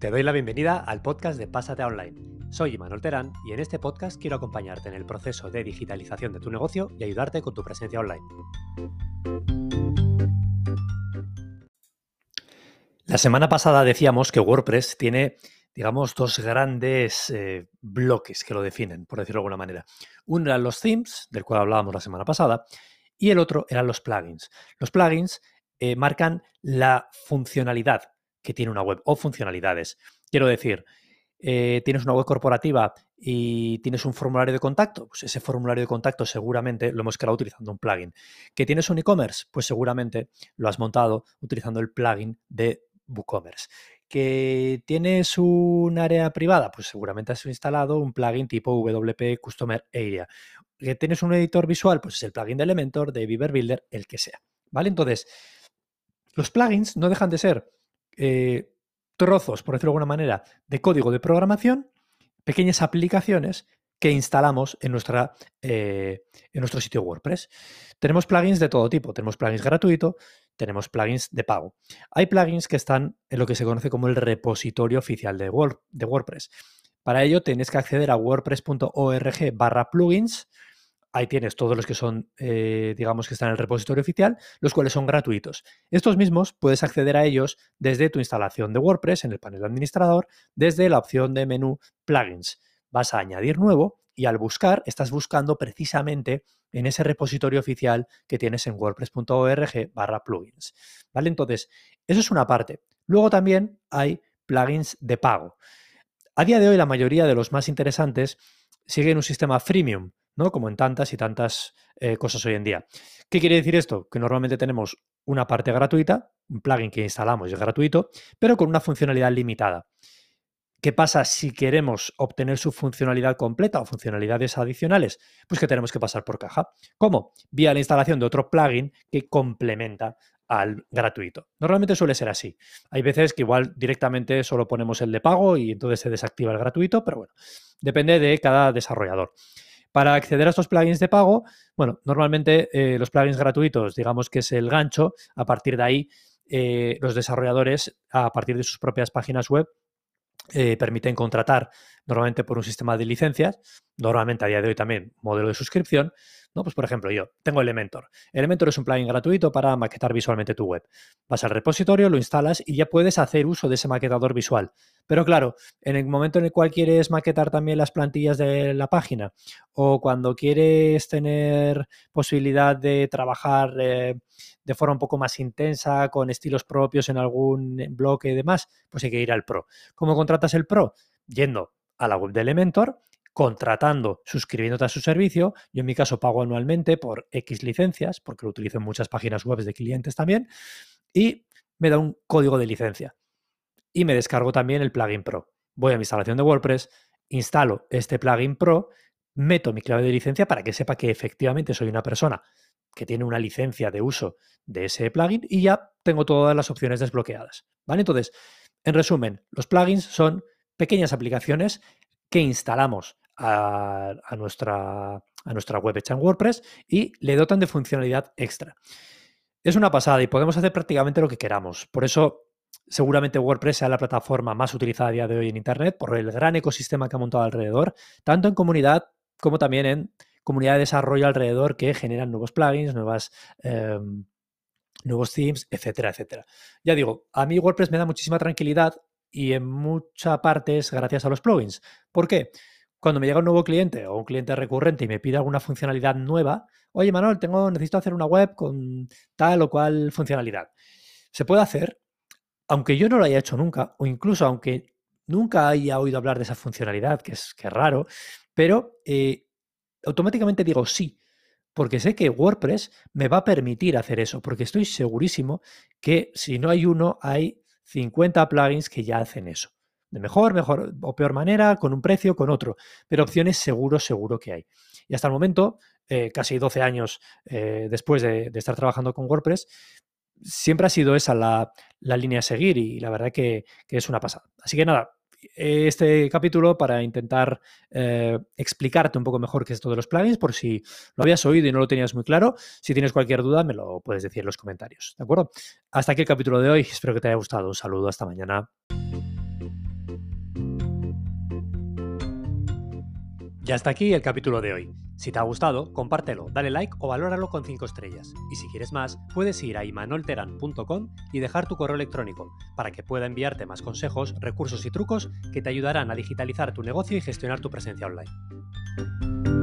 Te doy la bienvenida al podcast de Pásate Online. Soy Imanol Terán y en este podcast quiero acompañarte en el proceso de digitalización de tu negocio y ayudarte con tu presencia online. La semana pasada decíamos que WordPress tiene, digamos, dos grandes eh, bloques que lo definen, por decirlo de alguna manera. Uno eran los themes, del cual hablábamos la semana pasada, y el otro eran los plugins. Los plugins eh, marcan la funcionalidad que tiene una web o funcionalidades. Quiero decir, eh, tienes una web corporativa y tienes un formulario de contacto, pues ese formulario de contacto seguramente lo hemos creado utilizando un plugin. ¿Que tienes un e-commerce? Pues seguramente lo has montado utilizando el plugin de WooCommerce. ¿Que tienes un área privada? Pues seguramente has instalado un plugin tipo WP Customer Area. ¿Que tienes un editor visual? Pues es el plugin de Elementor, de Beaver Builder, el que sea. ¿Vale? Entonces, los plugins no dejan de ser eh, trozos, por decirlo de alguna manera, de código de programación, pequeñas aplicaciones que instalamos en, nuestra, eh, en nuestro sitio WordPress. Tenemos plugins de todo tipo. Tenemos plugins gratuitos, tenemos plugins de pago. Hay plugins que están en lo que se conoce como el repositorio oficial de, de WordPress. Para ello tienes que acceder a wordpress.org barra plugins ahí tienes todos los que son, eh, digamos, que están en el repositorio oficial, los cuales son gratuitos. Estos mismos puedes acceder a ellos desde tu instalación de WordPress en el panel de administrador, desde la opción de menú plugins. Vas a añadir nuevo y al buscar estás buscando precisamente en ese repositorio oficial que tienes en wordpress.org barra plugins. ¿Vale? Entonces, eso es una parte. Luego también hay plugins de pago. A día de hoy la mayoría de los más interesantes siguen un sistema freemium, Como en tantas y tantas eh, cosas hoy en día. ¿Qué quiere decir esto? Que normalmente tenemos una parte gratuita, un plugin que instalamos es gratuito, pero con una funcionalidad limitada. ¿Qué pasa si queremos obtener su funcionalidad completa o funcionalidades adicionales? Pues que tenemos que pasar por caja. ¿Cómo? Vía la instalación de otro plugin que complementa al gratuito. Normalmente suele ser así. Hay veces que igual directamente solo ponemos el de pago y entonces se desactiva el gratuito, pero bueno, depende de cada desarrollador. Para acceder a estos plugins de pago, bueno, normalmente eh, los plugins gratuitos, digamos que es el gancho, a partir de ahí eh, los desarrolladores, a partir de sus propias páginas web, eh, permiten contratar normalmente por un sistema de licencias, normalmente a día de hoy también modelo de suscripción, ¿no? Pues por ejemplo, yo tengo Elementor. Elementor es un plugin gratuito para maquetar visualmente tu web. Vas al repositorio, lo instalas y ya puedes hacer uso de ese maquetador visual. Pero claro, en el momento en el cual quieres maquetar también las plantillas de la página o cuando quieres tener posibilidad de trabajar eh, de forma un poco más intensa, con estilos propios en algún bloque y demás, pues hay que ir al Pro. ¿Cómo contratas el Pro? Yendo a la web de Elementor, contratando, suscribiéndote a su servicio. Yo en mi caso pago anualmente por X licencias, porque lo utilizo en muchas páginas web de clientes también, y me da un código de licencia. Y me descargo también el plugin Pro. Voy a mi instalación de WordPress, instalo este plugin Pro, meto mi clave de licencia para que sepa que efectivamente soy una persona que tiene una licencia de uso de ese plugin y ya tengo todas las opciones desbloqueadas. ¿Vale? Entonces, en resumen, los plugins son pequeñas aplicaciones que instalamos a, nuestra, a nuestra web hecha en WordPress y le dotan de funcionalidad extra. Es una pasada y podemos hacer prácticamente lo que queramos. Por eso, seguramente WordPress sea la plataforma más utilizada a día de hoy en Internet por el gran ecosistema que ha montado alrededor, tanto en comunidad como también en comunidad de desarrollo alrededor que generan nuevos plugins, nuevas, em, nuevos themes, etcétera, etcétera. Ya digo, a mí WordPress me da muchísima tranquilidad y en mucha parte es gracias a los plugins. ¿Por qué? Cuando me llega un nuevo cliente o un cliente recurrente y me pide alguna funcionalidad nueva, oye Manuel, tengo, necesito hacer una web con tal o cual funcionalidad. Se puede hacer, aunque yo no lo haya hecho nunca, o incluso aunque nunca haya oído hablar de esa funcionalidad, que es, que raro, pero eh, automáticamente digo sí, porque sé que WordPress me va a permitir hacer eso, porque estoy segurísimo que si no hay uno, hay 50 plugins que ya hacen eso. De mejor, mejor o peor manera, con un precio, con otro. Pero opciones seguro, seguro que hay. Y hasta el momento, eh, casi 12 años eh, después de, estar trabajando con WordPress, siempre ha sido esa la, línea a seguir y la verdad que, que es una pasada. Así que nada, este capítulo para intentar eh, explicarte un poco mejor qué es esto de los plugins, por si lo habías oído y no lo tenías muy claro. Si tienes cualquier duda, me lo puedes decir en los comentarios. ¿De acuerdo? Hasta aquí el capítulo de hoy. Espero que te haya gustado. Un saludo. Hasta mañana. Ya está aquí el capítulo de hoy. Si te ha gustado, compártelo, dale like o valóralo con 5 estrellas. Y si quieres más, puedes ir a imanolteran.com y dejar tu correo electrónico para que pueda enviarte más consejos, recursos y trucos que te ayudarán a digitalizar tu negocio y gestionar tu presencia online.